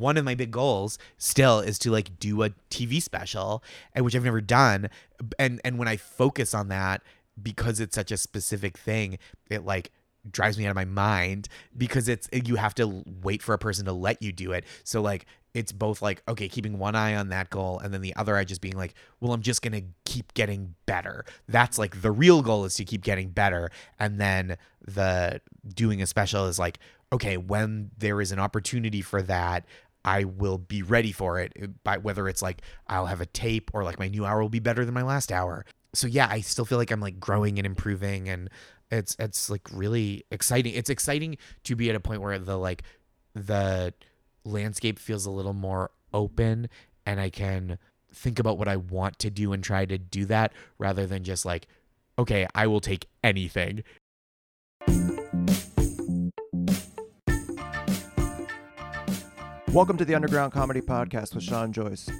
one of my big goals still is to like do a TV special, which I've never done. And and when I focus on that, because it's such a specific thing, it like drives me out of my mind because it's you have to wait for a person to let you do it. So like it's both like okay keeping one eye on that goal and then the other eye just being like well i'm just going to keep getting better that's like the real goal is to keep getting better and then the doing a special is like okay when there is an opportunity for that I will be ready for it uh, by whether it's like I'll have a tape or like my new hour will be better than my last hour. So yeah, I still feel like I'm like growing and improving and it's it's like really exciting. It's exciting to be at a point where the like the landscape feels a little more open and I can think about what I want to do and try to do that rather than just like, okay, I will take anything. Welcome to the Underground Comedy Podcast with Sean Joyce.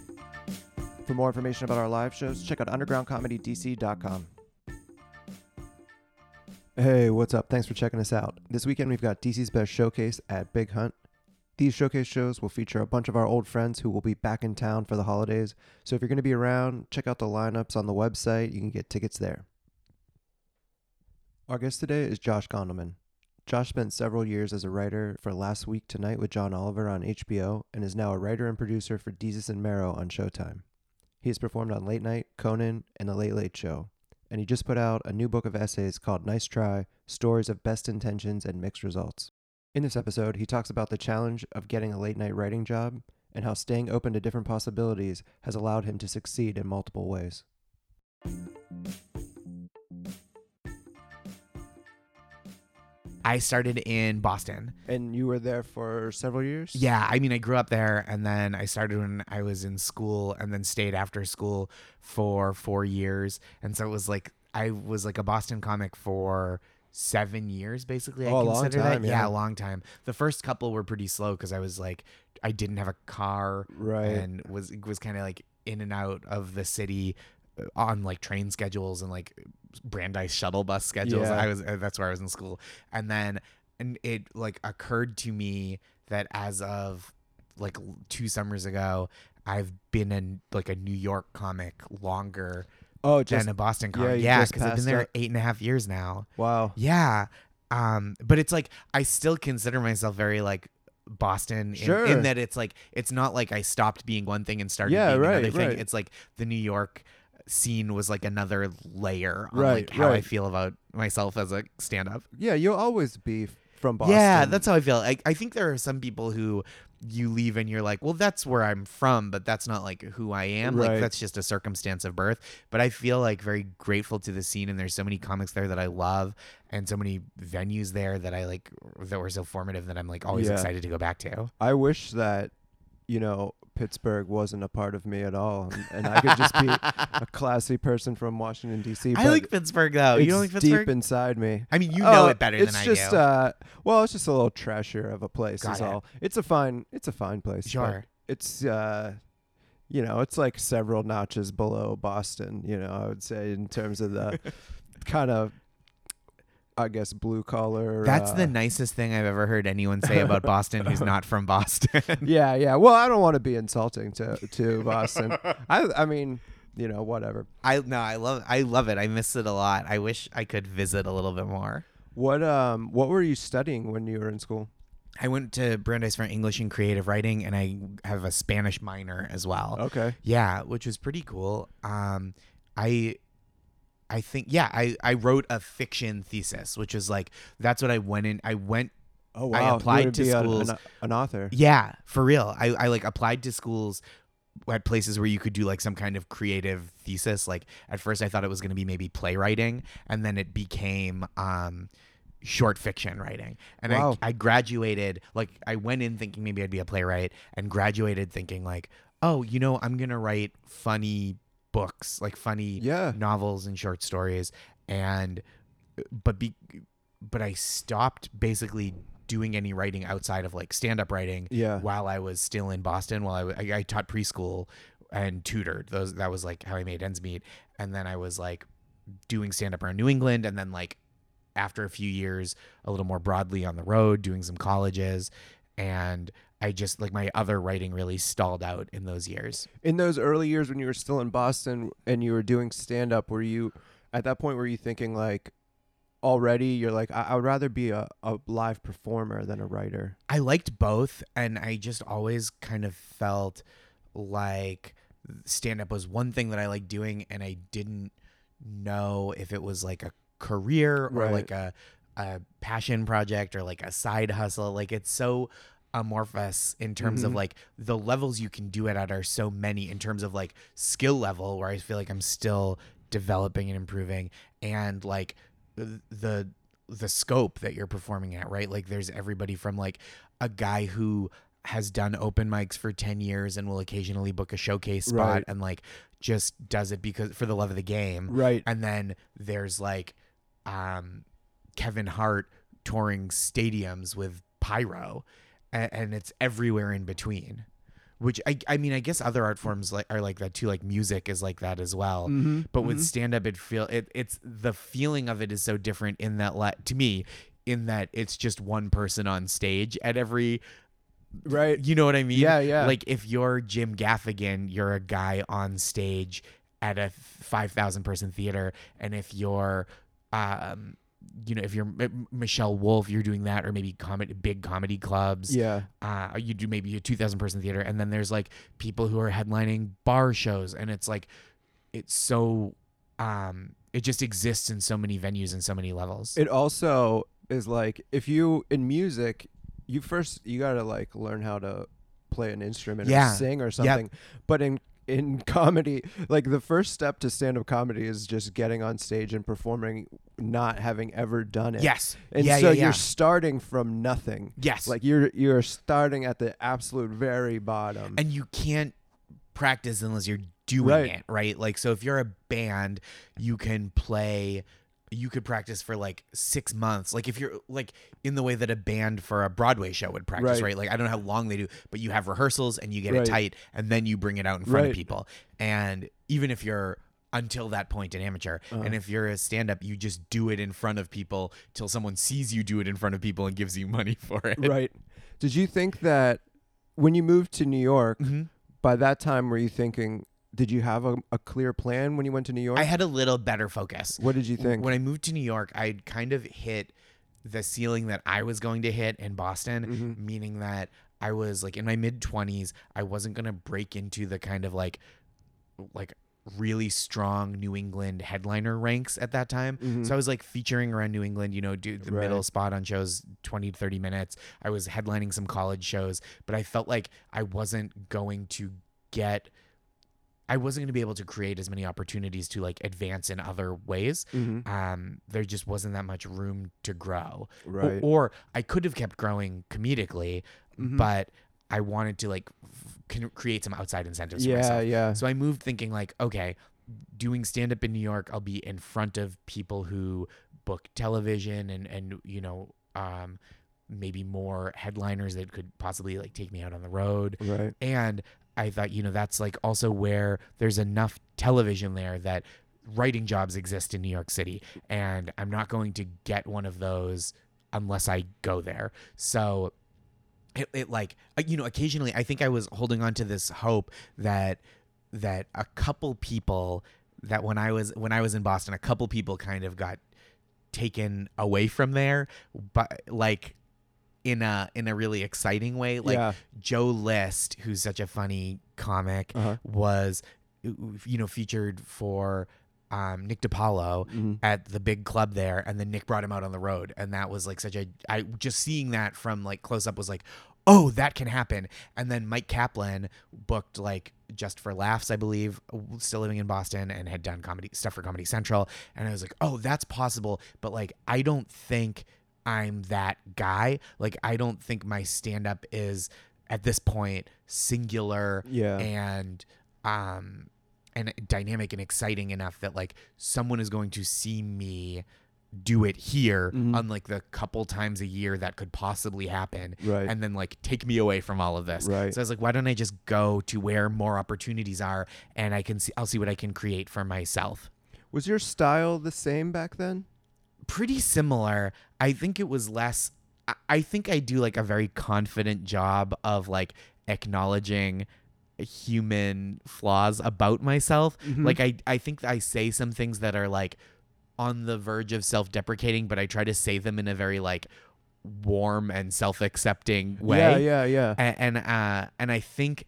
For more information about our live shows, check out undergroundcomedydc.com. Hey, what's up? Thanks for checking us out. This weekend we've got DC's Best Showcase at Big Hunt. These showcase shows will feature a bunch of our old friends who will be back in town for the holidays. So if you're going to be around, check out the lineups on the website. You can get tickets there. Our guest today is Josh Gondelman. Josh spent several years as a writer for Last Week Tonight with John Oliver on HBO and is now a writer and producer for Desus and Mero on Showtime. He has performed on Late Night, Conan, and The Late Late Show. And he just put out a new book of essays called Nice Try Stories of Best Intentions and Mixed Results. In this episode, he talks about the challenge of getting a late night writing job and how staying open to different possibilities has allowed him to succeed in multiple ways. I started in Boston. And you were there for several years? Yeah, I mean, I grew up there and then I started when I was in school and then stayed after school for four years. And so it was like, I was like a Boston comic for seven years basically. I Oh, a long time, that. yeah. a long time. The first couple were pretty slow because I was like, I didn't have a car Right. and was was kind of like in and out of the city uh, on like train schedules and like Brandeis shuttle bus schedules. Yeah. I was uh, that's where I was in school, and then and it like occurred to me that as of like two summers ago, I've been in like a New York comic longer oh, just than a Boston comic. Yeah, because I've been there up. eight and a half years now. wow. Yeah. Um, but it's like I still consider myself very like Boston in, Sure. in that it's like it's not like I stopped being one thing and started Yeah, being right, another thing. right. It's like the New York scene was like another layer on Right, like how I feel about myself as a stand up. Yeah, you'll always be from Boston. Yeah, that's how I feel. I, I think there are some people who you leave and you're like, well, that's where I'm from, but that's not like who I am. Right. Like that's just a circumstance of birth. But I feel like very grateful to the scene, and there's so many comics there that I love, and so many venues there that I like that were so formative that I'm like always Yeah. excited to go back to. I wish that, you know, Pittsburgh wasn't a part of me at all, and, and I could just be a classy person from Washington D.C. I like Pittsburgh though. it's You don't like Pittsburgh? deep inside me. I mean, you know Oh, it better it's than I just, do. Uh, well, it's just a little trashier of a place. Got is it. all. It's a fine. It's a fine place. Sure. It's uh, you know, it's like several notches below Boston. You know, I would say in terms of the kind of, I guess, blue collar. That's uh, the nicest thing I've ever heard anyone say about Boston who's not from Boston. yeah, yeah. Well, I don't want to be insulting to to Boston. I I mean, you know, whatever. I no, I love I love it. I miss it a lot. I wish I could visit a little bit more. What um what were you studying when you were in school? I went to Brandeis for English and creative writing, and I have a Spanish minor as well. Okay. Yeah, which was pretty cool. Um, I, I think yeah, I I wrote a fiction thesis, which is like that's what I went in. I went Oh I wow. You applied to schools- An, an author. yeah for real. I I like applied to schools at places where you could do like some kind of creative thesis. Like at first I thought it was going to be maybe playwriting, and then it became um short fiction writing. And Wow. I I graduated like I went in thinking maybe I'd be a playwright, and graduated thinking like, oh, you know, I'm gonna write funny books, like funny Yeah. novels and short stories, and but be but I stopped basically doing any writing outside of like stand up writing Yeah. while I was still in Boston. While I, w- I- I taught preschool and tutored. Those that was like how I made ends meet. And then I was like doing stand up around New England, and then like after a few years, a little more broadly on the road, doing some colleges, and I just like my other writing really stalled out in those years. In those early years when you were still in Boston and you were doing stand up, were you at that point were you thinking like already you're like I, I would rather be a, a live performer than a writer? I liked both, and I just always kind of felt like stand up was one thing that I liked doing, and I didn't know if it was like a career or Right. like a a passion project or like a side hustle. Like it's so amorphous in terms of Mhm. like the levels you can do it at are so many in terms of like skill level where I feel like I'm still developing and improving and like the the scope that you're performing at, right? Like there's everybody from like a guy who has done open mics for 10 years and will occasionally book a showcase spot Right. and like just does it because for the love of the game. Right. And then there's like um Kevin Hart touring stadiums with pyro and, and it's everywhere in between. Which I I mean I guess other art forms like are like that too like music is like that as well Mm-hmm. but with stand up it feel it it's the feeling of it is so different in that la- to me in that it's just one person on stage at every right. you know what i mean Yeah, yeah. like if you're jim gaffigan you're a guy on stage at a 5000 person theater and if you're um you know if you're M- michelle wolf you're doing that or maybe comedy big comedy clubs Yeah. uh, you do maybe a 2000 person theater and then there's like people who are headlining bar shows and it's like it's so um it just exists in so many venues and so many levels It also is like if you in music, you first you gotta like learn how to play an instrument Yeah. or sing or something. But in in comedy, like the first step to stand up comedy is just getting on stage and performing, not having ever done it. yes And yeah so yeah, yeah. you're starting from nothing. yes Like you're you're starting at the absolute very bottom. and you can't practice unless you're doing Right. it right like so if you're a band you can play you could practice for like six months like if you're like in the way that a band for a broadway show would practice Right. right, like i don't know how long they do but you have rehearsals and you get Right. it tight and then you bring it out in front Right. of people and even if you're until that point an amateur Uh-huh. and if you're a stand-up you just do it in front of people till someone sees you do it in front of people and gives you money for it right. Did you think that when you moved to New York, Mhm. by that time were you thinking did you have a, a clear plan when you went to New York? i had a little better focus what did you think? When I moved to New York, I'd kind of hit the ceiling that I was going to hit in Boston, Mhm. meaning that I was like in my mid 20s, I wasn't going to break into the kind of like like really strong New England headliner ranks at that time. Mhm. So I was like featuring around New England, you know, do the middle spot on shows 20 to 30 minutes. I was headlining some college shows, but I felt like I wasn't going to get I wasn't going to be able to create as many opportunities to like advance in other ways Mhm. um, there just wasn't that much room to grow. Right. Or, I could have kept growing comedically, Mhm. but I wanted to like can create some outside incentives for yeah, myself. yeah. So I moved thinking like, okay, doing stand up in New York, I'll be in front of people who book television and and you know um, maybe more headliners that could possibly like take me out on the road. right. And I thought, you know, that's like also where there's enough television there that writing jobs exist in New York City. And I'm not going to get one of those unless I go there. So it, it like, uh, you know, occasionally I think I was holding on to this hope that, that a couple people that when I was, when I was in Boston, a couple people kind of got taken away from there, but like, in a in a really exciting way like yeah. Joe List, who's such a funny comic, Uh-huh. was you know featured for um, Nick DiPaolo Mhm. at the big club there, and then Nick brought him out on the road, and that was like such a I just seeing that from like close up was like, oh, that can happen. And then Mike Kaplan booked like just for laughs, I believe, still living in Boston, and had done comedy stuff for Comedy Central, and I was like, oh, that's possible, but like I don't think I'm that guy. Like I don't think my stand up is at this point singular Yeah. and um and dynamic and exciting enough that like someone is going to see me do it here Mhm. unlike the couple times a year that could possibly happen Right. and then like take me away from all of this Right. so i was like why don't i just go to where more opportunities are and i can see i'll see what i can create for myself Was your style the same back then? pretty similar. I think it was less I- I think I do like a very confident job of like acknowledging human flaws about myself. Mhm. Like I I think I say some things that are like on the verge of self-deprecating, but I try to say them in a very like warm and self-accepting way. Yeah, yeah, yeah. A- And, uh and I think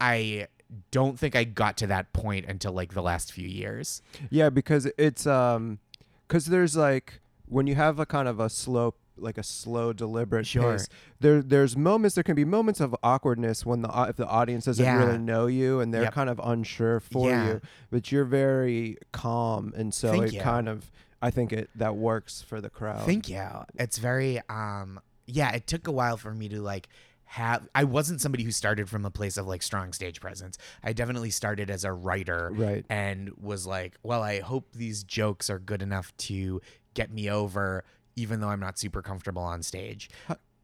I don't think I got to that point until like the last few years. Yeah, because it's um, because there's like when you have a kind of a slow, like a slow, deliberate Sure. pace. There, there's moments. There can be moments of awkwardness when the if the audience doesn't Yeah. really know you and they're Yep. kind of unsure for Yeah. you. But you're very calm, and so Thank it you. kind of, I think it that works for the crowd. Thank you. It's very um yeah, it took a while for me to like have I wasn't somebody who started from a place of like strong stage presence. I definitely started as a writer Right. and was like, well, I hope these jokes are good enough to get me over even though I'm not super comfortable on stage.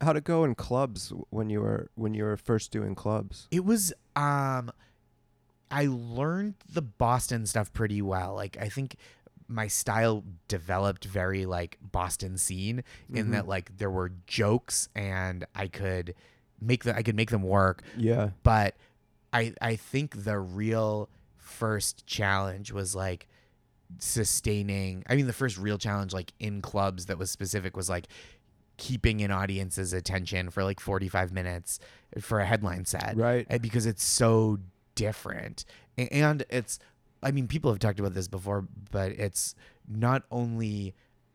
How'd it go in clubs when you were when you were first doing clubs? It was um I learned the Boston stuff pretty well. Like I think my style developed very like Boston scene in Mhm. that like there were jokes and I could make the I could make them work, Yeah. but I I think the real first challenge was like sustaining I mean the first real challenge like in clubs that was specific was like keeping an audience's attention for like 45 minutes for a headline set Right. uh, because it's so different and it's i mean people have talked about this before but it's not only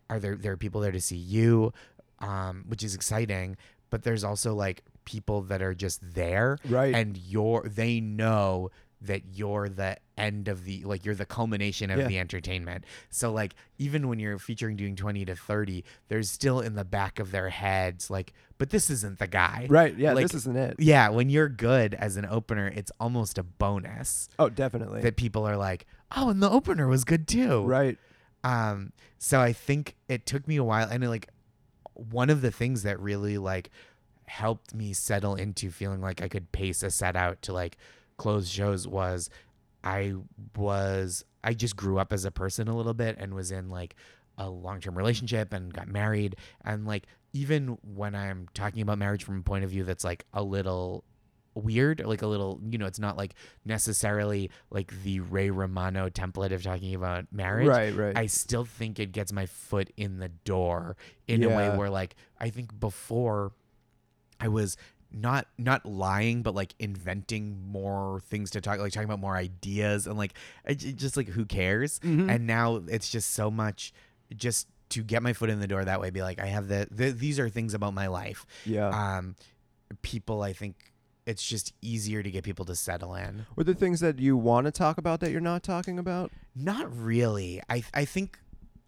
are there there are people there to see you um which is exciting but there's also like people that are just there Right. and you're they know that you're the end of the like you're the culmination of Yeah. the entertainment so like even when you're featuring doing 20 to 30 there's still in the back of their heads like but this isn't the guy right. Yeah. like- this isn't it. yeah, when you're good as an opener, it's almost a bonus Oh, definitely. that people are like, "Oh, and the opener was good too." right. Um so I think it took me a while and it, like one of the things that really like helped me settle into feeling like I could pace a set out to like close shows was I was I just grew up as a person a little bit and was in like a long-term relationship and got married and like even when I'm talking about marriage from a point of view that's like a little weird like a little you know it's not like necessarily like the Ray Romano template of talking about marriage Right. Right. I still think it gets my foot in the door in a way where like I think before I was not not lying but like inventing more things to talk like talking about more ideas and like just like who cares Mhm. and now it's just so much just to get my foot in the door that way be like I have the, the these are things about my life yeah. um people I think it's just easier to get people to settle in Were the things that you want to talk about that you're not talking about? Not really. I I think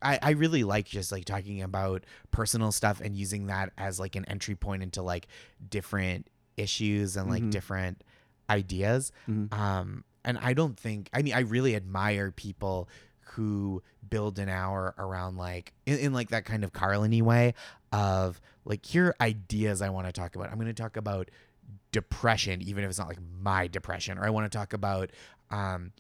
I, I really like just like talking about personal stuff and using that as like an entry point into like different issues and like Mhm. different ideas. Mhm. Um and I don't think I mean I really admire people who build an hour around like in, in like that kind of Carlin way of like here are ideas I want to talk about. I'm going to talk about depression even if it's not like my depression or I want to talk about um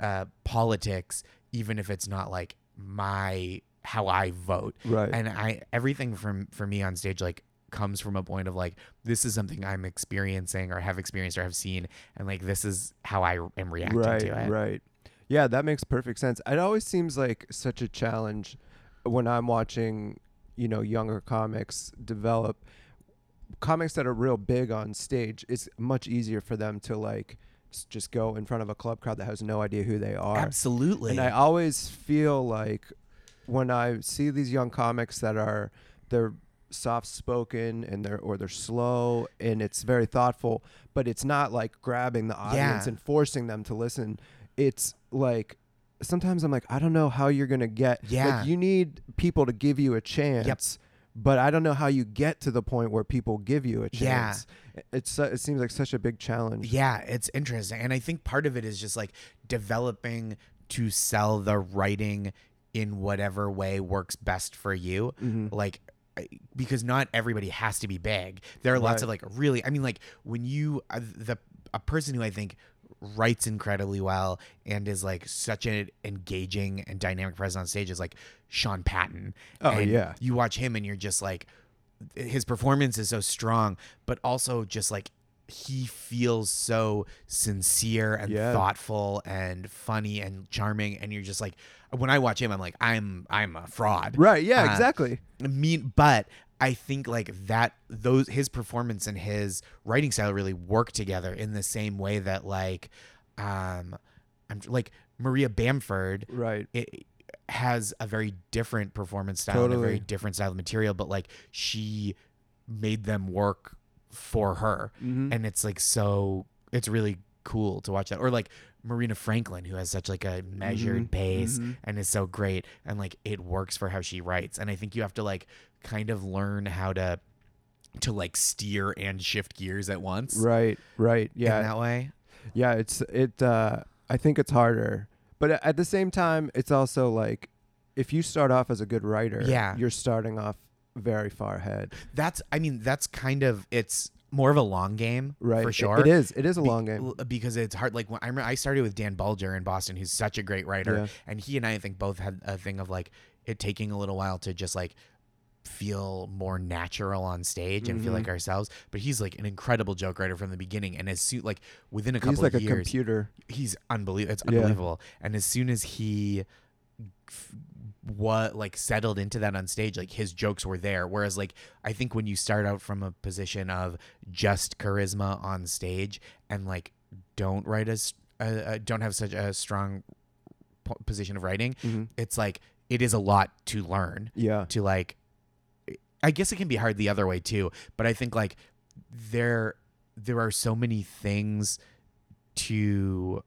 uh politics even if it's not like my how I vote. Right. And I everything from for me on stage like comes from a point of like this is something I'm experiencing or have experienced or have seen and like this is how I am reacting right. to it. Right. Yeah, that makes perfect sense. It always seems like such a challenge when I'm watching, you know, younger comics develop comics that are real big on stage. It's much easier for them to like just go in front of a club crowd that has no idea who they are. Absolutely. And I always feel like when I see these young comics that are they're soft spoken and they're or they're slow and it's very thoughtful, but it's not like grabbing the audience Yeah. and forcing them to listen. It's like sometimes I'm like, I don't know how you're gonna get Yeah. like you need people to give you a chance. But I don't know how you get to the point where people give you a chance. Yeah. It's su- it seems like such a big challenge. Yeah, it's interesting. And I think part of it is just like developing to sell the writing in whatever way works best for you. Mhm. Like, because not everybody has to be big. There are lots Right. of like really, I mean, like when you, uh, the, a person who I think writes incredibly well and is like such an engaging and dynamic presence on stage is like Sean Patton. Oh, And yeah. You watch him and you're just like, his performance is so strong, but also just like he feels so sincere and Yeah. thoughtful and funny and charming and you're just like when I watch him I'm like I'm I'm a fraud. Right. Yeah. Uh, exactly. I mean but I think like that those his performance and his writing style really work together in the same way that like um I'm like Maria Bamford Right. it has a very different performance style and a very different style of material, but like she made them work for her. Mm-hmm. And it's like so it's really cool to watch that. Or like Marina Franklin, who has such like a measured Mhm, pace mhm. and is so great and like it works for how she writes. And I think you have to like kind of learn how to to like steer and shift gears at once. Right. Right. In Yeah. that way. Yeah, it's it. Uh, I think it's harder, but at the same time, it's also like if you start off as a good writer, Yeah. you're starting off very far ahead. That's I mean, that's kind of it's more of a long game Right. for sure. it is. It is a Be- long game. because it's hard. Like when I remember, I started with Dan Boulger in Boston, who's such a great writer, Yeah. and he and I, I think both had a thing of like it taking a little while to just like feel more natural on stage and feel Mhm. like ourselves. But he's like an incredible joke writer from the beginning, and as soon like within a couple He's like of a years, computer. he's unbelievable. It's Yeah. unbelievable. And as soon as he f- what like settled into that on stage like his jokes were there whereas like i think when you start out from a position of just charisma on stage and like don't write as uh, uh, don't have such a strong position of writing hmm it's like it is a lot to learn Yeah. to like I guess it can be hard the other way too, but I think like there there are so many things to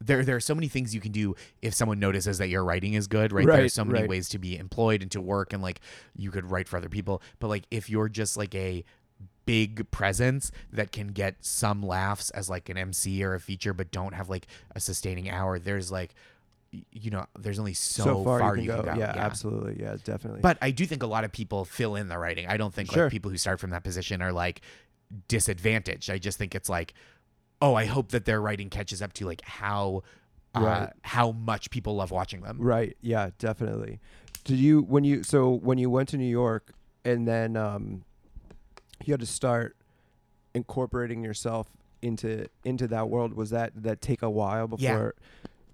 there there are so many things you can do if someone notices that your writing is good, right? there are so many right. ways to be employed and to work and like you could write for other people, but like if you're just like a big presence that can get some laughs as like an MC or a feature but don't have like a sustaining hour, there's like you know, there's only so, far, you can go. Yeah, absolutely. Yeah, definitely. But I do think a lot of people fill in the writing. I don't think Sure. like people who start from that position are like disadvantaged. I just think it's like, oh, I hope that their writing catches up to like how uh, Right. how much people love watching them. Right. Yeah, definitely. Did you when you so when you went to New York and then um you had to start incorporating yourself into into that world was that that take a while Yeah.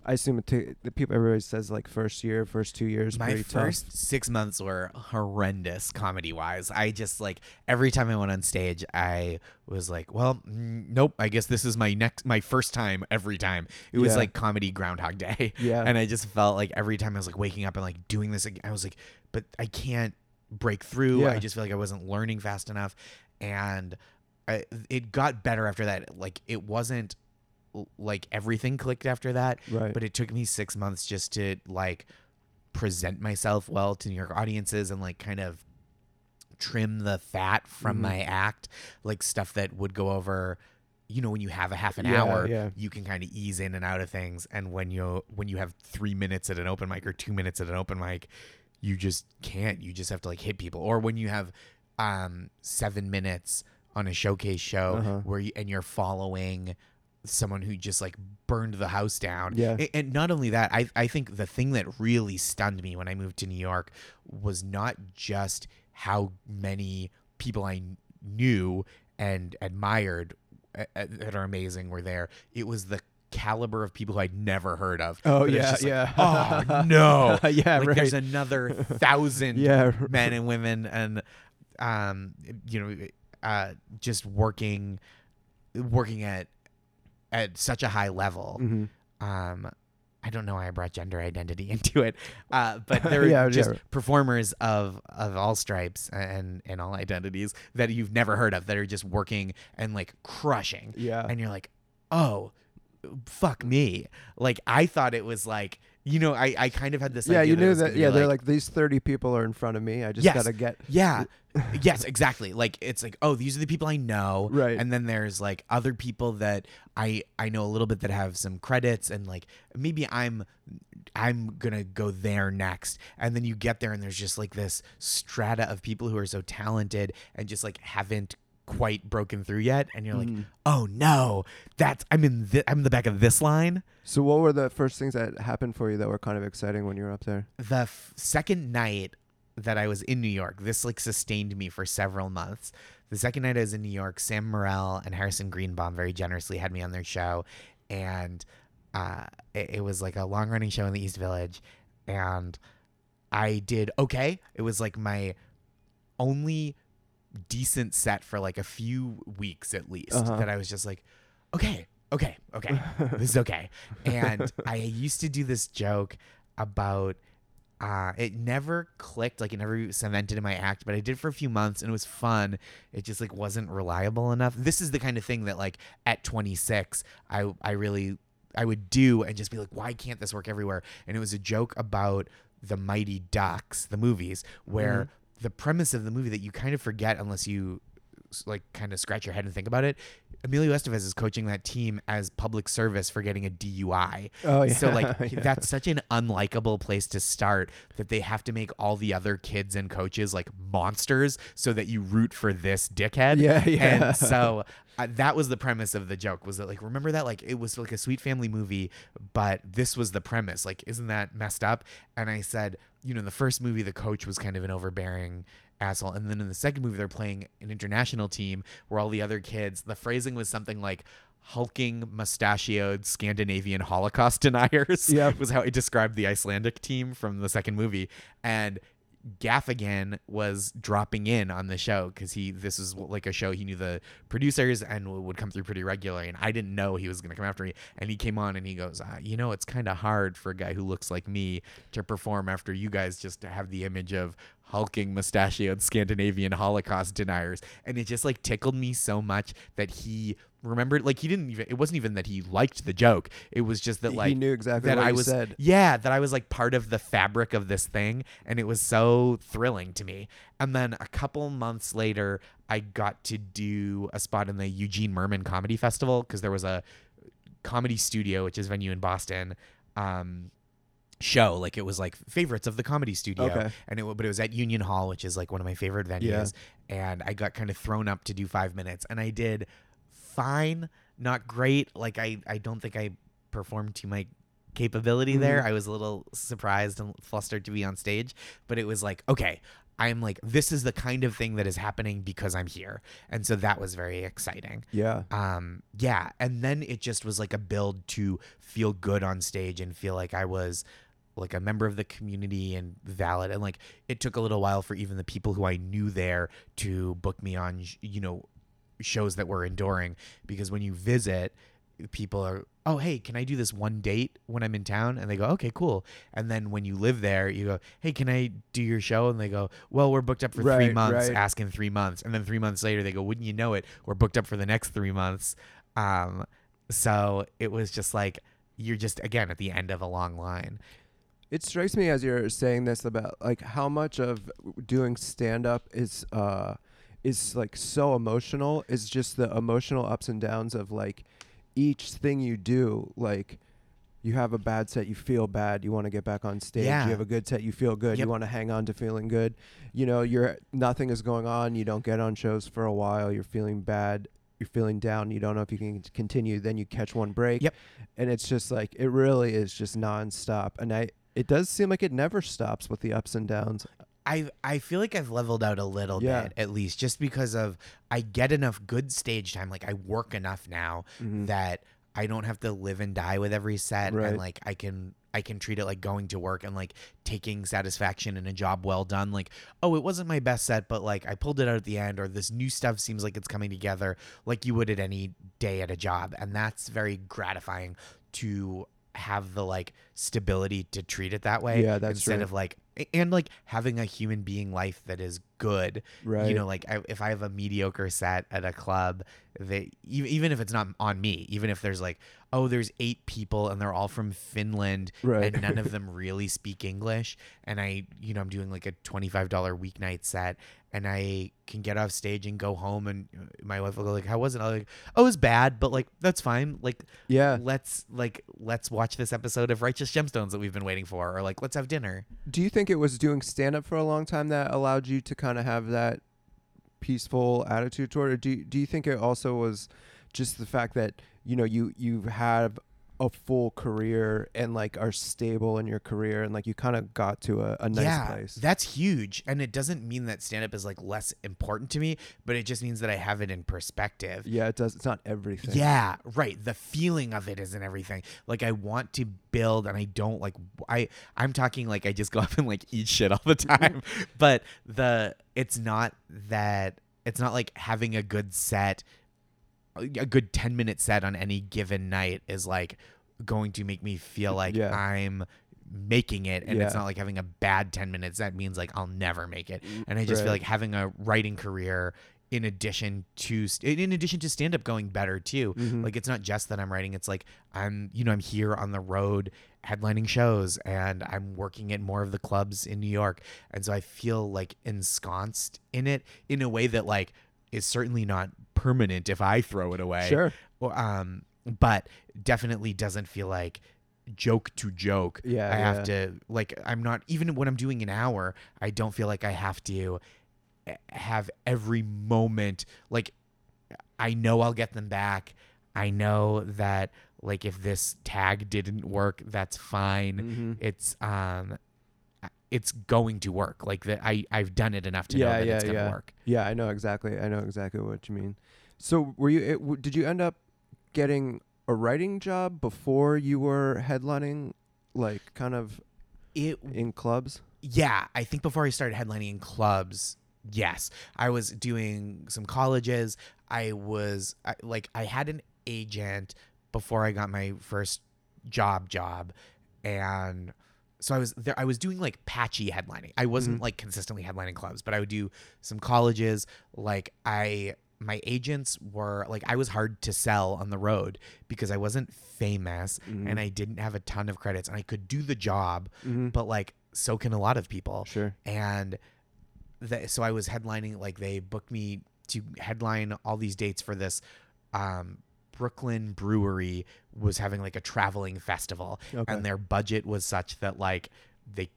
I assume it ta- the people everybody says like first year, first 2 years My first six months were horrendous comedy wise. I just like every time I went on stage, I was like, "Well, mm, nope. I guess this is my next, my first time every time." It was Yeah. like comedy Groundhog Day. Yeah. and I just felt like every time I was like waking up and like doing this again, I was like, but I can't break through. Yeah. I just feel like I wasn't learning fast enough, and I, it got better after that. Like it wasn't like everything clicked after that, right. but it took me six months just to like present myself well to New York audiences and like kind of trim the fat from Mhm. my act, like stuff that would go over. You know, when you have a half an Yeah, hour, yeah. you can kind of ease in and out of things, and when you when you have three minutes at an open mic or two minutes at an open mic, you just can't. You just have to like hit people. Or when you have um seven minutes on a showcase show Uh-huh. where you and you're following someone who just like burned the house down. Yeah. And not only that, I I think the thing that really stunned me when I moved to New York was not just how many people I knew and admired that are amazing were there. It was the caliber of people who I'd never heard of. Oh But yeah, like, yeah. oh no. yeah, like right. there's another thousand yeah, men and women and um you know uh just working working at at such a high level hmm um I don't know why I brought gender identity into it, uh, but they're Yeah, just yeah. performers of of all stripes and and all identities that you've never heard of that are just working and like crushing, Yeah. and you're like, oh, fuck me. Like I thought it was like you know I I kind of had this yeah, you knew was that. Yeah, they're like these thirty people are in front of me. I just Yes. gotta get yeah. yes, exactly. Like it's like, oh, these are the people I know. Right. And then there's like other people that I I know a little bit that have some credits and like maybe I'm I'm gonna go there next. And then you get there and there's just like this strata of people who are so talented and just like haven't quite broken through yet. And you're like, Mhm. oh no, that's I'm in thi- I'm in the back of this line. So what were the first things that happened for you that were kind of exciting when you were up there? the f- second night that I was in New York, this like sustained me for several months. The second night I was in New York, Sam Morril and Harrison Greenbaum very generously had me on their show, and uh, it, it was like a long running show in the East Village, and I did okay. It was like my only decent set for like a few weeks at least Uh-huh. that I was just like, okay, okay, okay, this is okay. And I used to do this joke about uh, it never clicked, like it never cemented in my act, but I did for a few months and it was fun. It just like wasn't reliable enough. This is the kind of thing that like at 26, I I really I would do and just be like, why can't this work everywhere? And it was a joke about the Mighty Ducks, the movies, where Mhm. The premise of the movie that you kind of forget unless you like kind of scratch your head and think about it. Emilio Estevez is coaching that team as public service for getting a DUI. Oh yeah. So like yeah. that's such an unlikable place to start that they have to make all the other kids and coaches like monsters so that you root for this dickhead. Yeah, yeah. And so uh, that was the premise of the joke was that like remember that like it was like a sweet family movie but this was the premise like isn't that messed up and I said you know in the first movie the coach was kind of an overbearing asshole and then in the second movie they're playing an international team where all the other kids the phrasing was something like hulking mustachioed Scandinavian Holocaust deniers Yep. was how I described the Icelandic team from the second movie and Gaffigan was dropping in on the show because he this is like a show he knew the producers and would come through pretty regularly and I didn't know he was gonna come after me. And he came on and he goes uh, you know it's kind of hard for a guy who looks like me to perform after you guys just have the image of hulking mustachioed Scandinavian Holocaust deniers and it just like tickled me so much that he remembered like he didn't even it wasn't even that he liked the joke it was just that like he knew exactly that what I was said. yeah, that I was like part of the fabric of this thing and it was so thrilling to me. And then a couple months later, I got to do a spot in the Eugene Mirman Comedy Festival because there was a comedy studio, which is a venue in Boston. Um, show like it was like favorites of the comedy studio. Okay. and it but it was at Union Hall which is like one of my favorite venues. And I got kind of thrown up to do 5 minutes and I did fine not great. Like I I don't think I performed to my capability there. Mhm. I was a little surprised and flustered to be on stage but it was like okay I'm like this is the kind of thing that is happening because I'm here. And so that was very exciting. Yeah. um yeah. And then it just was like a build to feel good on stage and feel like i was like a member of the community and valid and like it took a little while for even the people who i knew there to book me on you know shows that were enduring because when you visit people are oh hey can i do this one date when i'm in town? And they go okay cool. And then when you live there you go hey can i do your show? And they go well we're booked up for three months right. ask in three months. And then three months later they go wouldn't you know it we're booked up for the next three months. Um so it was just like you're just again at the end of a long line It strikes me as you're saying this about like how much of doing stand up is uh is like so emotional is just the emotional ups and downs of like each thing you do like you have a bad set you feel bad you want to get back on stage Yeah. you have a good set you feel good Yep. you want to hang on to feeling good you know you're nothing is going on you don't get on shows for a while you're feeling bad you're feeling down you don't know if you can continue then you catch one break Yep. and it's just like it really is just nonstop and i it does seem like it never stops with the ups and downs I I feel like I've leveled out a little Yeah. bit at least just because of I get enough good stage time like I work enough now Mhm. that I don't have to live and die with every set Right. and like I can I can treat it like going to work and like taking satisfaction in a job well done like oh it wasn't my best set but like I pulled it out at the end or this new stuff seems like it's coming together like you would at any day at a job and that's very gratifying to have the like stability to treat it that way Yeah, that's instead right. of like and like having a human being life that is good right you know like I, if i have a mediocre set at a club they even, even if it's not on me even if there's like oh there's eight people and they're all from finland Right. and none of them really speak english and i you know i'm doing like a $25 weeknight set and i can get off stage and go home and uh, my wife will go like how was it? I'm like oh it was bad but like that's fine. Like yeah. let's like let's watch this episode of righteous gemstones that we've been waiting for or like let's have dinner. Do you think it was doing stand up for a long time that allowed you to kind of have that peaceful attitude toward it? Or do do you think it also was just the fact that, you know, you you have a full career and like are stable in your career and like you kind of got to a, a nice yeah, place. That's huge. And it doesn't mean that stand up is like less important to me, but it just means that I have it in perspective. yeah, it does. It's not everything. Yeah, right. The feeling of it isn't everything. Like I want to build and I don't like I I'm talking like I just go up and like eat shit all the time. but the it's not that it's not like having a good set a good 10 minute set on any given night is like going to make me feel like Yeah. I'm making it and it's not like having a bad 10 minutes. That means like I'll never make it. And I just feel like having a writing career in addition to st- in addition to stand up going better too. Mhm. like it's not just that I'm writing it's like I'm you know I'm here on the road headlining shows and I'm working at more of the clubs in New York. And so I feel like ensconced in it in a way that like is certainly not permanent if I throw it away Sure. Um but definitely doesn't feel like joke to joke Yeah, I have yeah. to like I'm not even when I'm doing an hour I don't feel like I have to eh, have every moment like I know I'll get them back. I know that like if this tag didn't work, that's fine. Mhm. It's um it's going to work. Like that I I've done it enough to Yeah, know that yeah, it's going to yeah. work. Yeah, I know exactly. I know exactly what you mean. So, were you? It, w- did you end up getting a writing job before you were headlining, like kind of It in clubs? yeah, I think before I started headlining in clubs, yes, I was doing some colleges. I was I, like, I had an agent before I got my first job job, and so I was there. I was doing like patchy headlining. I wasn't Mhm. like consistently headlining clubs, but I would do some colleges. Like I, my agents were like, I was hard to sell on the road because I wasn't famous Mhm. and I didn't have a ton of credits, and I could do the job, Mhm. but like so can a lot of people Sure. and the, so I was headlining like they booked me to headline all these dates for this um Brooklyn brewery was having like a traveling festival Okay. and their budget was such that like they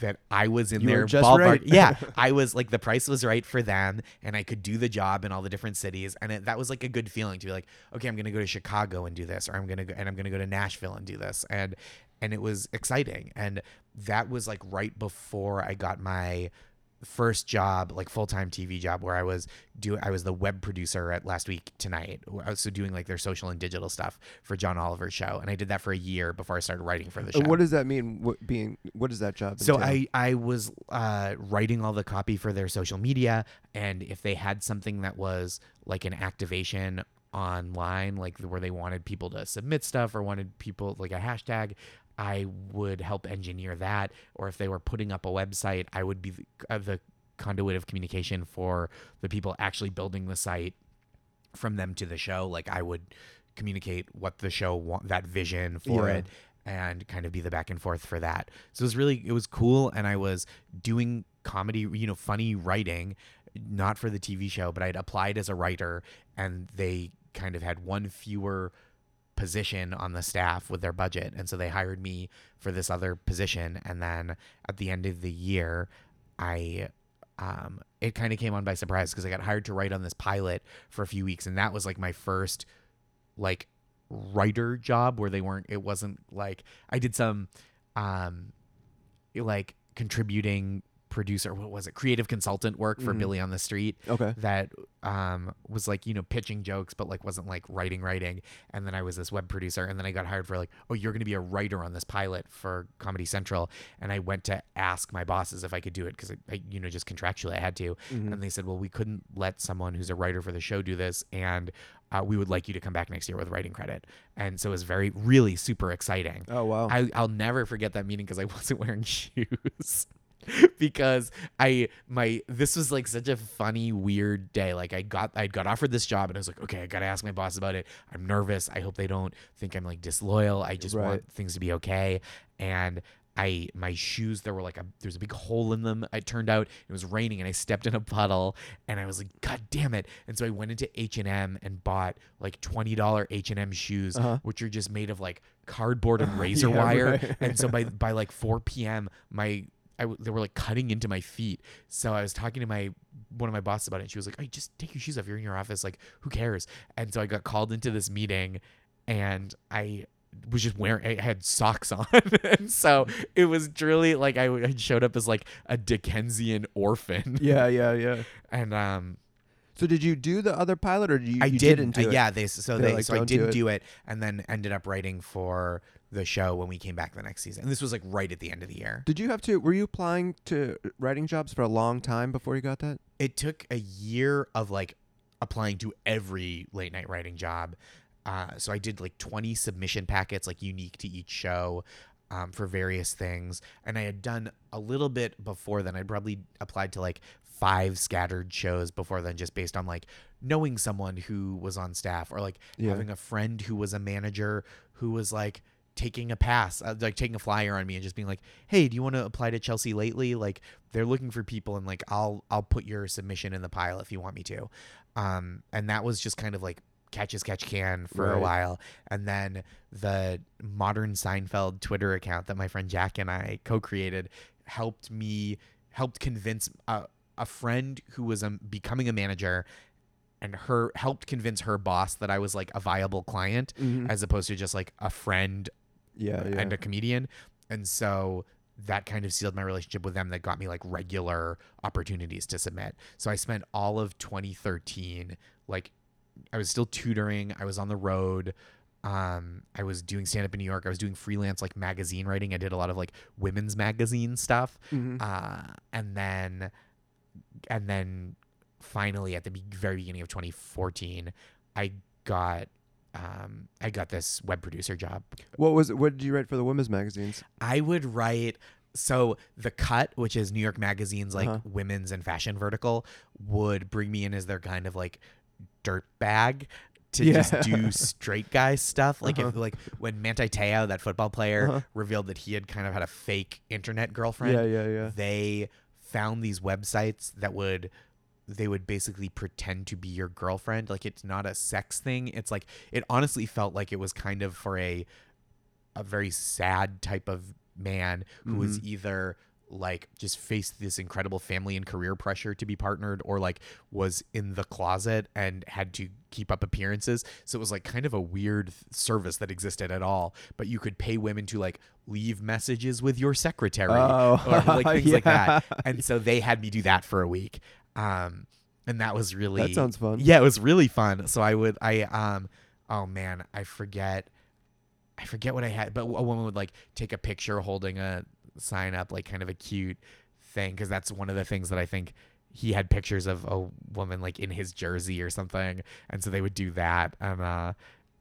that I was in You their just ballpark. right. yeah, I was like the price was right for them, and I could do the job in all the different cities, and it, that was like a good feeling to be like, okay, I'm gonna go to Chicago and do this, or I'm gonna go and I'm gonna go to Nashville and do this, and and it was exciting, and that was like right before I got my first job, like full time TV job, where I was do I was the web producer at Last Week Tonight. I was so doing like their social and digital stuff for John Oliver's show, and I did that for a year before I started writing for the show. What does that mean? What being? What does that job? So entail? I I was uh, writing all the copy for their social media, and if they had something that was like an activation online, like where they wanted people to submit stuff or wanted people like a hashtag, I would help engineer that. Or if they were putting up a website, I would be the, uh, the conduit of communication for the people actually building the site from them to the show. Like I would communicate what the show want, that vision for Yeah. it, and kind of be the back and forth for that. So it was really it was cool, and I was doing comedy, you know, funny writing, not for the TV show, but I'd applied as a writer, and they kind of had one fewer position on the staff with their budget. And so they hired me for this other position. And then at the end of the year i um it kind of came on by surprise because i got hired to write on this pilot for a few weeks. And that was like my first like writer job where they weren't it wasn't like i did some um like contributing producer what was it creative consultant work for Mhm. billy on the street okay. that um was like you know pitching jokes but like wasn't like writing writing and then i was this web producer and then i got hired for like oh you're going to be a writer on this pilot for comedy central and i went to ask my bosses if i could do it because I, I you know just contractually i had to Mhm. and they said well we couldn't let someone who's a writer for the show do this and uh, we would like you to come back next year with writing credit and so it was very really super exciting Oh wow. I, I'll never forget that meeting because I wasn't wearing shoes. because I my this was like such a funny weird day like I got I got offered this job and I was like okay I gotta ask my boss about it I'm nervous I hope they don't think I'm like disloyal I just Right. want things to be okay and I my shoes there were like a there's a big hole in them it turned out it was raining and I stepped in a puddle and I was like god damn it and so I went into H&M and bought like $20 H&M shoes Uh-huh. which are just made of like cardboard and razor Yeah, wire right. and so by by like 4 p.m. my I w- they were like cutting into my feet. So I was talking to my one of my bosses about it. And she was like, "Oh, just take your shoes off. You're in your office. Like, who cares?" And so I got called into this meeting, and I was just wearing I had socks on and so it was truly like I, I showed up as like a Dickensian orphan Yeah, yeah, yeah. and um So did you do the other pilot, or did you? I you didn't. do uh, it? yeah, they so They're they like, so I "Don't do didn't it." do it, and then ended up writing for the show when we came back the next season. And this was like right at the end of the year. Did you have to? Were you applying to writing jobs for a long time before you got that? It took a year of like applying to every late night writing job. Uh, so I did like 20 submission packets, like unique to each show. Um, for various things, and I had done a little bit before then. I'd probably applied to like five scattered shows before then, just based on like knowing someone who was on staff or like Yeah. having a friend who was a manager who was like taking a pass, uh, like taking a flyer on me and just being like, "Hey, do you want to apply to Chelsea Lately? Like they're looking for people, and like I'll I'll put your submission in the pile if you want me to." Um, and that was just kind of like catch as catch can for a while, and then the modern Seinfeld Twitter account that my friend Jack and I co-created helped me helped convince a, a friend who was um, becoming a manager and her helped convince her boss that I was like a viable client Mhm. as opposed to just like a friend Yeah, yeah. and a comedian. And so that kind of sealed my relationship with them that got me like regular opportunities to submit. So I spent all of 2013 like I was still tutoring, I was on the road. Um, I was doing stand up in New York. I was doing freelance like magazine writing. I did a lot of like women's magazine stuff. Mhm. Uh, and then and then finally at the be- very beginning of 2014, I got um, I got this web producer job what was? What did you write for the women's magazines? I would write so the cut, which is New York Magazine's like Uh-huh. women's and fashion vertical, would bring me in as their kind of like dirt bag to just do straight guy stuff. Like if Uh-huh. like when Manti Te'o, that football player, Uh-huh. revealed that he had kind of had a fake internet girlfriend. Yeah, yeah, yeah. They found these websites that would they would basically pretend to be your girlfriend. Like it's not a sex thing. It's like it honestly felt like it was kind of for a a very sad type of man who was Mm-hmm. either like just faced this incredible family and career pressure to be partnered or like was in the closet and had to keep up appearances so it was like kind of a weird service that existed at all but you could pay women to like leave messages with your secretary Oh, or like things like that and so they had me do that for a week um and that was really That sounds fun. yeah, it was really fun. So I would, I, um, oh man, I forget, I forget what I had, but a woman would like take a picture holding a sign up, like kind of a cute thing, because that's one of the things that I think he had pictures of a woman like in his jersey or something, and so they would do that, and uh.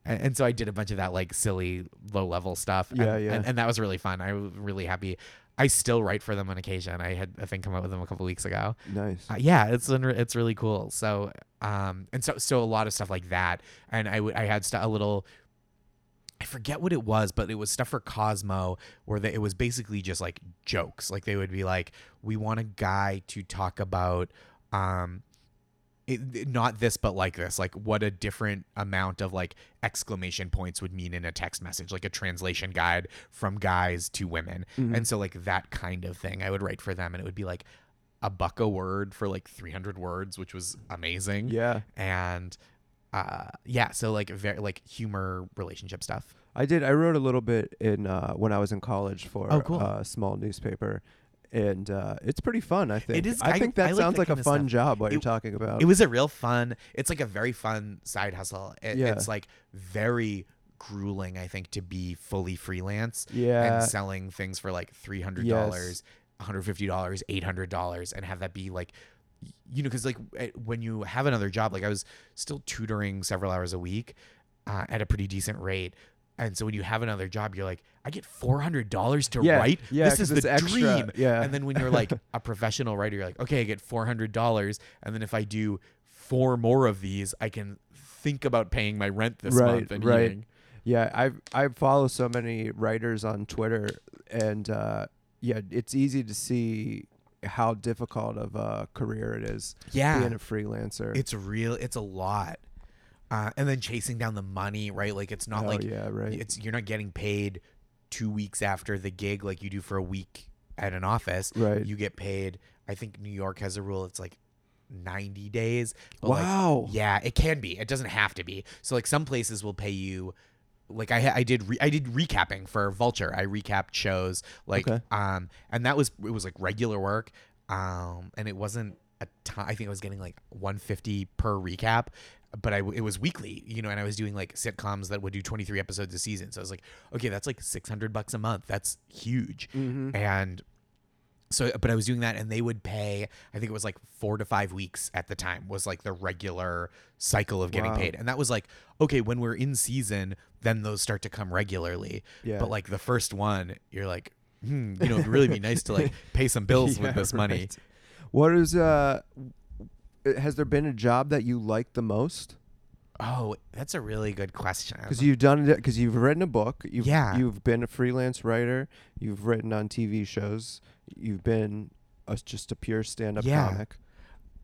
And, and so I did a bunch of that like silly low level stuff. Yeah, and, yeah. And, and that was really fun. I was really happy. I still write for them on occasion. I had a thing come out with them a couple weeks ago. Nice. Uh, yeah, it's it's really cool. So um and so so a lot of stuff like that, and I w- I had st- a little. I forget what it was, but it was stuff for Cosmo where they, it was basically just like jokes. Like they would be like, "We want a guy to talk about, um, it, it- not this, but like this. Like what a different amount of like exclamation points would mean in a text message, like a translation guide from guys to women. Mhm. And so like that kind of thing, I would write for them, and it would be like a buck a word for like 300 words, which was amazing. Yeah. And uh, yeah, so like very like humor relationship stuff. I did. I wrote a little bit in uh, when I was in college for Oh, cool. a small newspaper, and uh, it's pretty fun. I think. it is. I, I- think that I like sounds that like a fun job. What you're talking about. It was a real fun. It's like a very fun side hustle. It, Yeah. It's like very grueling, I think, to be fully freelance yeah. and selling things for like three hundred dollars, one hundred fifty dollars, eight hundred dollars, and have that be like, you know, because like eh, when you have another job, like I was still tutoring several hours a week uh, at a pretty decent rate. And so when you have another job, you're like, I get four hundred dollars to Yeah, write. yeah, this is the extra, dream. yeah. And then when you're like a professional writer, you're like, okay, I get four hundred dollars, and then if I do four more of these, I can think about paying my rent this Right, month and right. eating. Yeah, I I follow so many writers on Twitter, and uh, yeah, it's easy to see how difficult of a career it is Yeah, being a freelancer. it's real. It's a lot. Uh, and then chasing down the money, right? Like it's not oh like yeah, right. it's you're not getting paid two weeks after the gig like you do for a week at an office. Right. You get paid. I think New York has a rule. It's like ninety days. but, like, wow. yeah, it can be. It doesn't have to be. So like some places will pay you like I I did re- I did recapping for Vulture. I recapped shows like Okay. um and that was it was like regular work um and it wasn't a ton. I think I was getting like 150 per recap, but I it was weekly, you know, and I was doing like sitcoms that would do 23 episodes a season. So I was like, okay, that's like 600 bucks a month. That's huge. Mm-hmm. And so but I was doing that and they would pay I think it was like 4 to 5 weeks at the time was like the regular cycle of getting Wow. paid. And that was like okay, when we're in season, then those start to come regularly. Yeah. But like the first one, you're like, hmm, you know, it'd really be nice to like pay some bills Yeah, with this money. right. What is uh? Has there been a job that you like the most? Oh, that's a really good question. Because you've done it. Because you've written a book. You've, Yeah. You've been a freelance writer. You've written on TV shows. You've been a, just a pure stand-up Yeah. comic.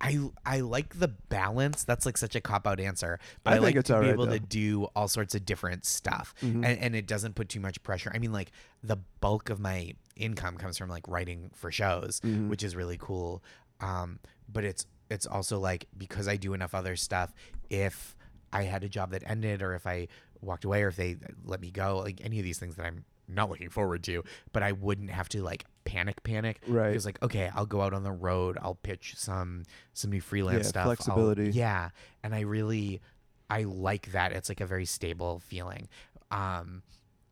I I like the balance. That's like such a cop out answer, but I I, like to be alright, able though. to do all sorts of different stuff, Mhm. and, and it doesn't put too much pressure. I mean, like the bulk of my income comes from like writing for shows, Mhm. which is really cool. Um, but it's it's also like because I do enough other stuff. If I had a job that ended, or if I walked away, or if they let me go, like any of these things that I'm not looking forward to, but I wouldn't have to like panic, panic. Right. It was like, okay, I'll go out on the road. I'll pitch some some new freelance Yeah, stuff. I'll- flexibility. yeah, and I really, I like that. It's like a very stable feeling. Um,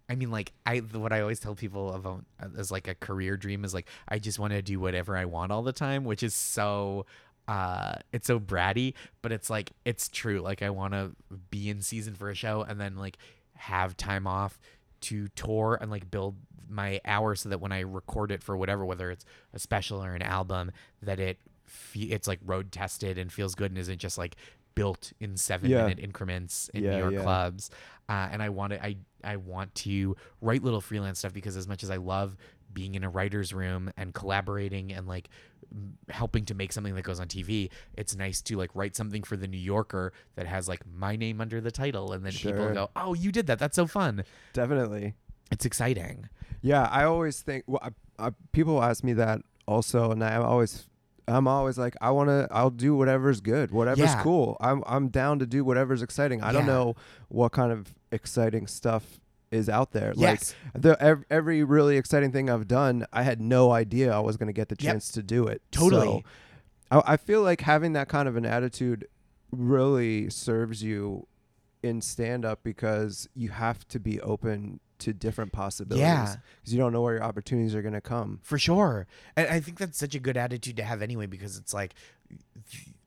I mean, like I, what I always tell people about uh, as like a career dream is like I just want to do whatever I want all the time, which is so. Uh, it's so bratty, but it's like it's true. Like I want to be in season for a show and then like have time off to tour and like build my hours so that when I record it for whatever, whether it's a special or an album, that it fe- it's like road tested and feels good and isn't just like built in seven Yeah. minute increments in Yeah, New York yeah. clubs. Uh, and I want to I I want to write little freelance stuff because as much as I love being in a writer's room and collaborating and like helping to make something that goes on TV, it's nice to like write something for the New Yorker that has like my name under the title and then people go, "Oh, you did that. That's so fun." Definitely. It's exciting. Yeah, I always think well, I, I, people ask me that also, and I always, I'm always like, I want to, I'll do whatever's good, whatever's Yeah. cool. I'm, I'm down to do whatever's exciting. I don't know what kind of exciting stuff is out there. Yes. Like the ev- every really exciting thing I've done, I had no idea I was going to get the Yep. chance to do it. Totally. So, I, I feel like having that kind of an attitude really serves you in stand up because you have to be open to different possibilities Yeah. because you don't know where your opportunities are going to come. For sure. And I think that's such a good attitude to have anyway because it's like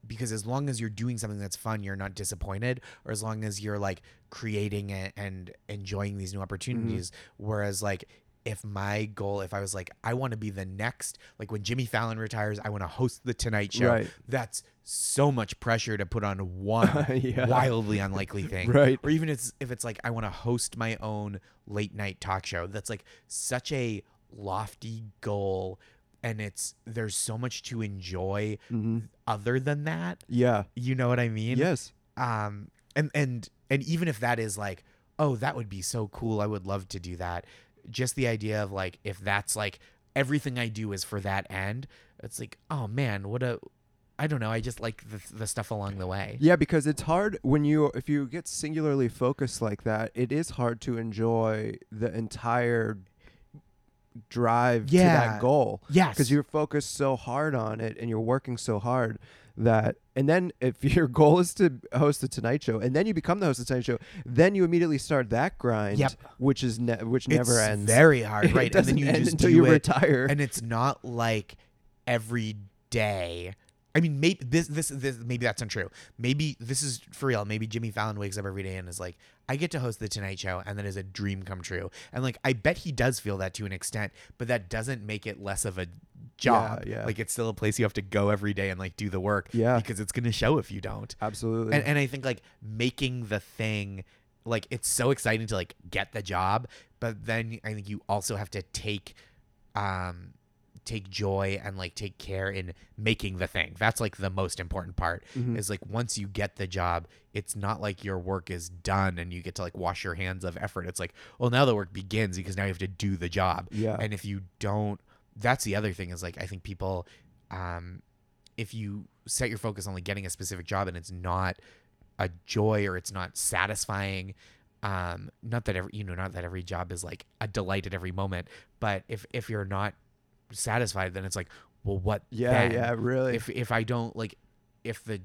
because as long as you're doing something that's fun, you're not disappointed or as long as you're like creating it and enjoying these new mm-hmm. opportunities whereas like if my goal if I was like I want to be the next like when Jimmy Fallon retires, I want to host the Tonight Show. Right. That's so much pressure to put on one Yeah. wildly unlikely thing. Right. Or even it's if it's like I want to host my own late night talk show. That's like such a lofty goal and it's there's so much to enjoy hmm other than that. Yeah. You know what I mean? Yes. Um and and and even if that is like, oh, that would be so cool. I would love to do that. Just the idea of like if that's like everything I do is for that end, it's like, oh man, what a I don't know. I just like the, the stuff along the way. Yeah, because it's hard when you if you get singularly focused like that, it is hard to enjoy the entire drive to that goal. Yes. because you're focused so hard on it and you're working so hard that and then if your goal is to host the tonight show and then you become the host of the tonight show then you immediately start that grind Yep. which is ne- which never It's ends Very hard, right? and then you just until you it, retire and it's not like every day. I mean, maybe this, this, this, maybe that's untrue. Maybe this is for real. Maybe Jimmy Fallon wakes up every day and is like, "I get to host the Tonight Show," and that is a dream come true. And like, I bet he does feel that to an extent, but that doesn't make it less of a job. yeah. Like, it's still a place you have to go every day and like do the work. Yeah. because it's gonna show if you don't. absolutely And, and I think like making the thing, like it's so exciting to like get the job, but then I think you also have to take, um, take joy and like take care in making the thing. That's like the most important part. Mhm. Is like once you get the job, it's not like your work is done and you get to like wash your hands of effort. It's like, well, now the work begins because now you have to do the job. Yeah. And if you don't, that's the other thing is like I think people, um, if you set your focus on like getting a specific job and it's not a joy or it's not satisfying, um not that every you know not that every job is like a delight at every moment but if if you're not satisfied then it's like well what Yeah, then? yeah, really. if if i don't like if the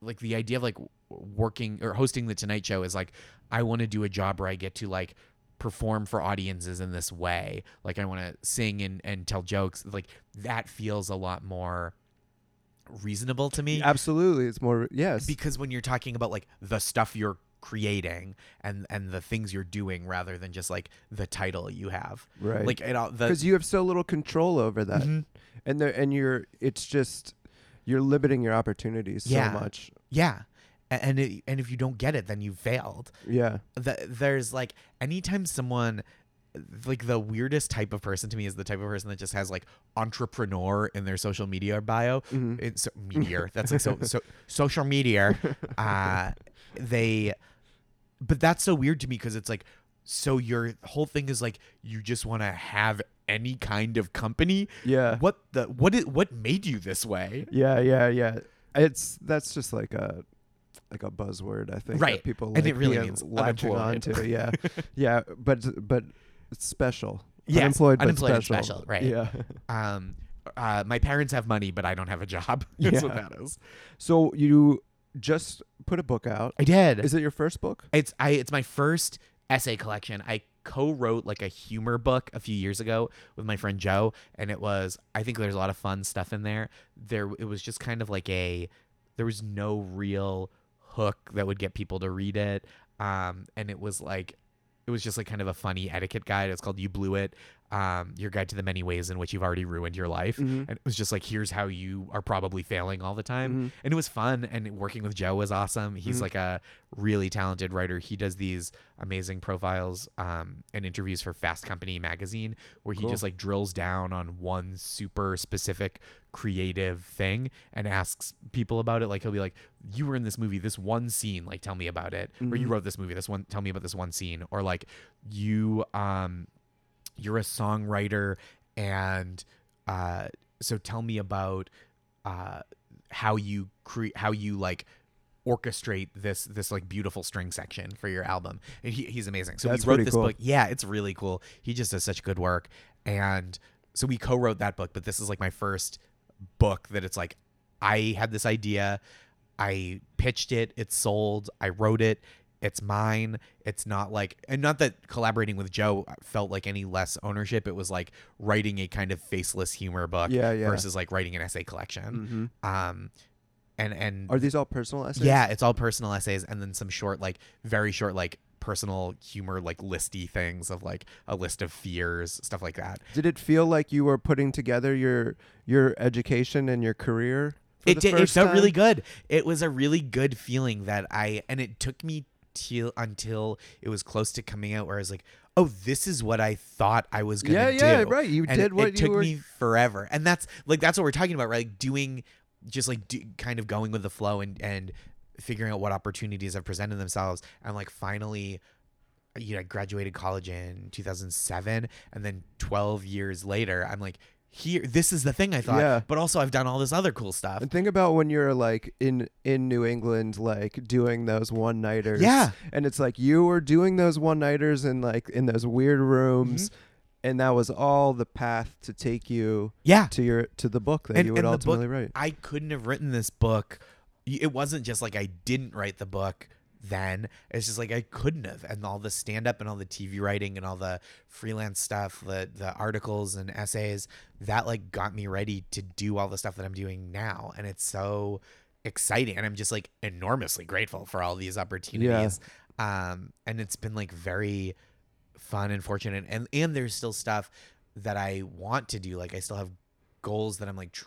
like the idea of like working or hosting the tonight show is like i want to do a job where i get to like perform for audiences in this way like i want to sing and and tell jokes like that feels a lot more reasonable to me Absolutely, it's more yes. because when you're talking about like the stuff you're creating and and the things you're doing rather than just like the title you have right. like it all because you have so little control over that, Mhm. and there and you're it's just you're limiting your opportunities Yeah. so much. yeah and it, and if you don't get it then you failed. Yeah, the, there's like anytime someone like the weirdest type of person to me is the type of person that just has like entrepreneur in their social media bio. Mhm. it's so, meteor. That's like so, so social media uh they but that's so weird to me because it's like so your whole thing is like you just want to have any kind of company? Yeah, what the what is what made you this way? Yeah, yeah, yeah. It's that's just like a like a buzzword. I think Right. that people And it like really being means latching onto. Yeah, yeah, but but special. Yes, unemployed, but unemployed and special. special, right. Yeah. um uh my parents have money but i don't have a job that's what that is So you just put a book out. i did Is it your first book? It's I it's my first essay collection. I co-wrote like a humor book a few years ago with my friend Joe and it was I think there's a lot of fun stuff in there. There it was just kind of like a there was no real hook that would get people to read it. Um and it was like it was just like kind of a funny etiquette guide. It's called You Blew It. Um, your guide to the many ways in which you've already ruined your life. Mhm. And it was just like, here's how you are probably failing all the time Mhm. and it was fun and working with joe was awesome he's Mhm. like a really talented writer he does these amazing profiles um, and interviews for fast company magazine where he Cool. just like drills down on one super specific creative thing and asks people about it like he'll be like you were in this movie this one scene like tell me about it or you Mhm. wrote this movie this one tell me about this one scene or like you um you're a songwriter and uh so tell me about uh how you create how you like orchestrate this this like beautiful string section for your album. And he, he's amazing. So That's we wrote this cool. book. Yeah it's really cool. He just does such good work. And so we co-wrote that book but this is like my first book that it's like i had this idea. I pitched it. It sold. I wrote it it's mine it's not like and not that collaborating with joe felt like any less ownership it was like writing a kind of faceless humor book Yeah, yeah. versus like writing an essay collection Mhm. um and and Are these all personal essays? yeah it's all personal essays and then some short like very short like personal humor like listy things of like a list of fears stuff like that Did it feel like you were putting together your your education and your career? It did it felt really good it was a really good feeling that i and it took me till until it was close to coming out where i was like oh this is what i thought i was gonna Yeah, do yeah, right. You and did it, what it you took were. me forever and that's like that's what we're talking about right like doing just like do, kind of going with the flow and and figuring out what opportunities have presented themselves and like finally you know I graduated college in 2007 and then 12 years later I'm like here this is the thing I thought Yeah. but also I've done all this other cool stuff And think about when you're like in in New England, like doing those one nighters. Yeah. and it's like you were doing those one nighters in like in those weird Mm-hmm. rooms, and that was all the path to take you yeah to your to the book that And- you would the book- ultimately write. I couldn't have written this book. It wasn't just like I didn't write the book then. It's just like I couldn't have. And all the stand up and all the TV writing and all the freelance stuff, the the articles and essays, that like got me ready to do all the stuff that I'm doing now. And it's so exciting. And I'm just like enormously grateful for all these opportunities. Um and it's been like very fun and fortunate and and there's still stuff that I want to do. Like I still have goals that I'm like tr-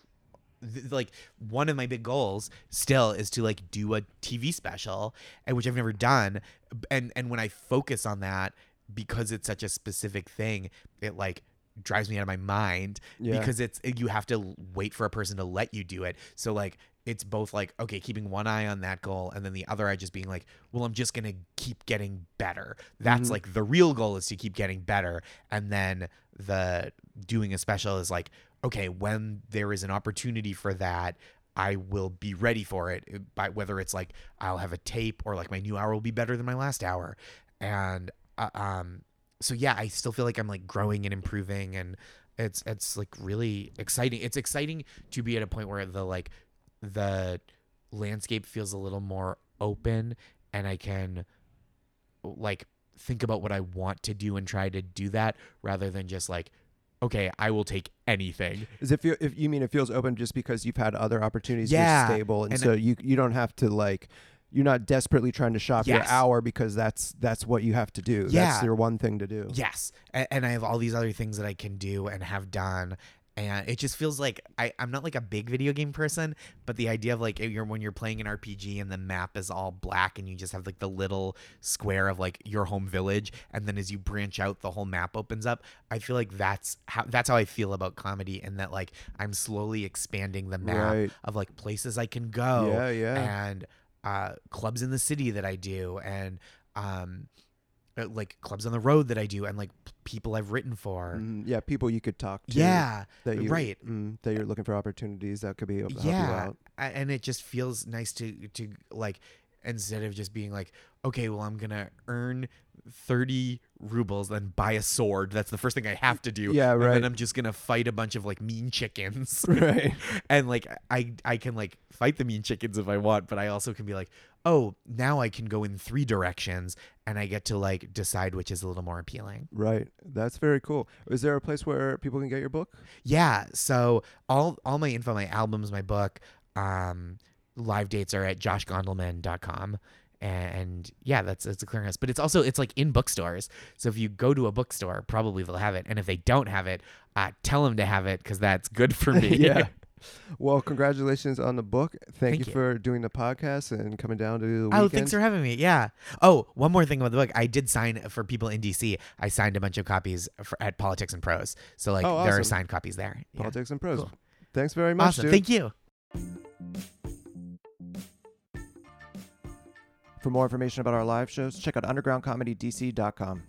th- like one of my big goals still is to like do a TV special and which I've never done and and when I focus on that because it's such a specific thing it like drives me out of my mind Yeah. because it's you have to wait for a person to let you do it so like it's both like okay keeping one eye on that goal and then the other eye just being like well i'm just gonna keep getting better that's Mhm. like the real goal is to keep getting better and then the doing a special is like okay when there is an opportunity for that I will be ready for it uh, by whether it's like I'll have a tape or like my new hour will be better than my last hour. And uh, um so yeah i still feel like i'm like growing and improving and it's it's like really exciting. It's exciting to be at a point where the like the landscape feels a little more open and i can like think about what i want to do and try to do that rather than just like okay i will take anything Is it feel if you mean it feels open just because you've had other opportunities Yeah, you're stable and, and- so you you don't have to like you're not desperately trying to shop your hour because that's that's what you have to do. That's Yeah. your one thing to do. Yes, and, and I have all these other things that I can do and have done, and it just feels like I, I'm not like a big video game person, but the idea of like you're when you're playing an RPG and the map is all black and you just have like the little square of like your home village, and then as you branch out, the whole map opens up. I feel like that's how that's how I feel about comedy, and that like I'm slowly expanding the map Right. of like places I can go Yeah, yeah. and uh, clubs in the city that I do, and um, uh, like clubs on the road that I do, and like p- people I've written for. Mm, yeah, people you could talk to. Yeah, that you, right. Mm, that you're looking for opportunities that could be help you yeah, out. I- and it just feels nice to to like instead of just being like, okay, well, I'm gonna earn thirty rubles, then buy a sword. That's the first thing I have to do. Yeah, And right. then I'm just gonna fight a bunch of like mean chickens. Right. and like I I can like fight the mean chickens if I want, but I also can be like, oh, now I can go in three directions and I get to like decide which is a little more appealing. Right. That's very cool. Is there a place where people can get your book? Yeah, so all all my info, my albums, my book, um, live dates are at joshgondelman.com. And yeah, that's it's a clearinghouse. But it's also it's like in bookstores. So if you go to a bookstore, probably they'll have it. And if they don't have it, uh, tell them to have it because that's good for me. yeah. Well, congratulations on the book. Thank, Thank you, you. for doing the podcast and coming down to the weekend. Oh, thanks for having me. Yeah. Oh, one more thing about the book. I did sign for people in DC. I signed a bunch of copies for, at Politics and Prose. So like Oh, there are signed copies there. Yeah. Politics and Prose. Cool. Thanks very much, Awesome. dude. Thank you. For more information about our live shows, check out undergroundcomedydc.com.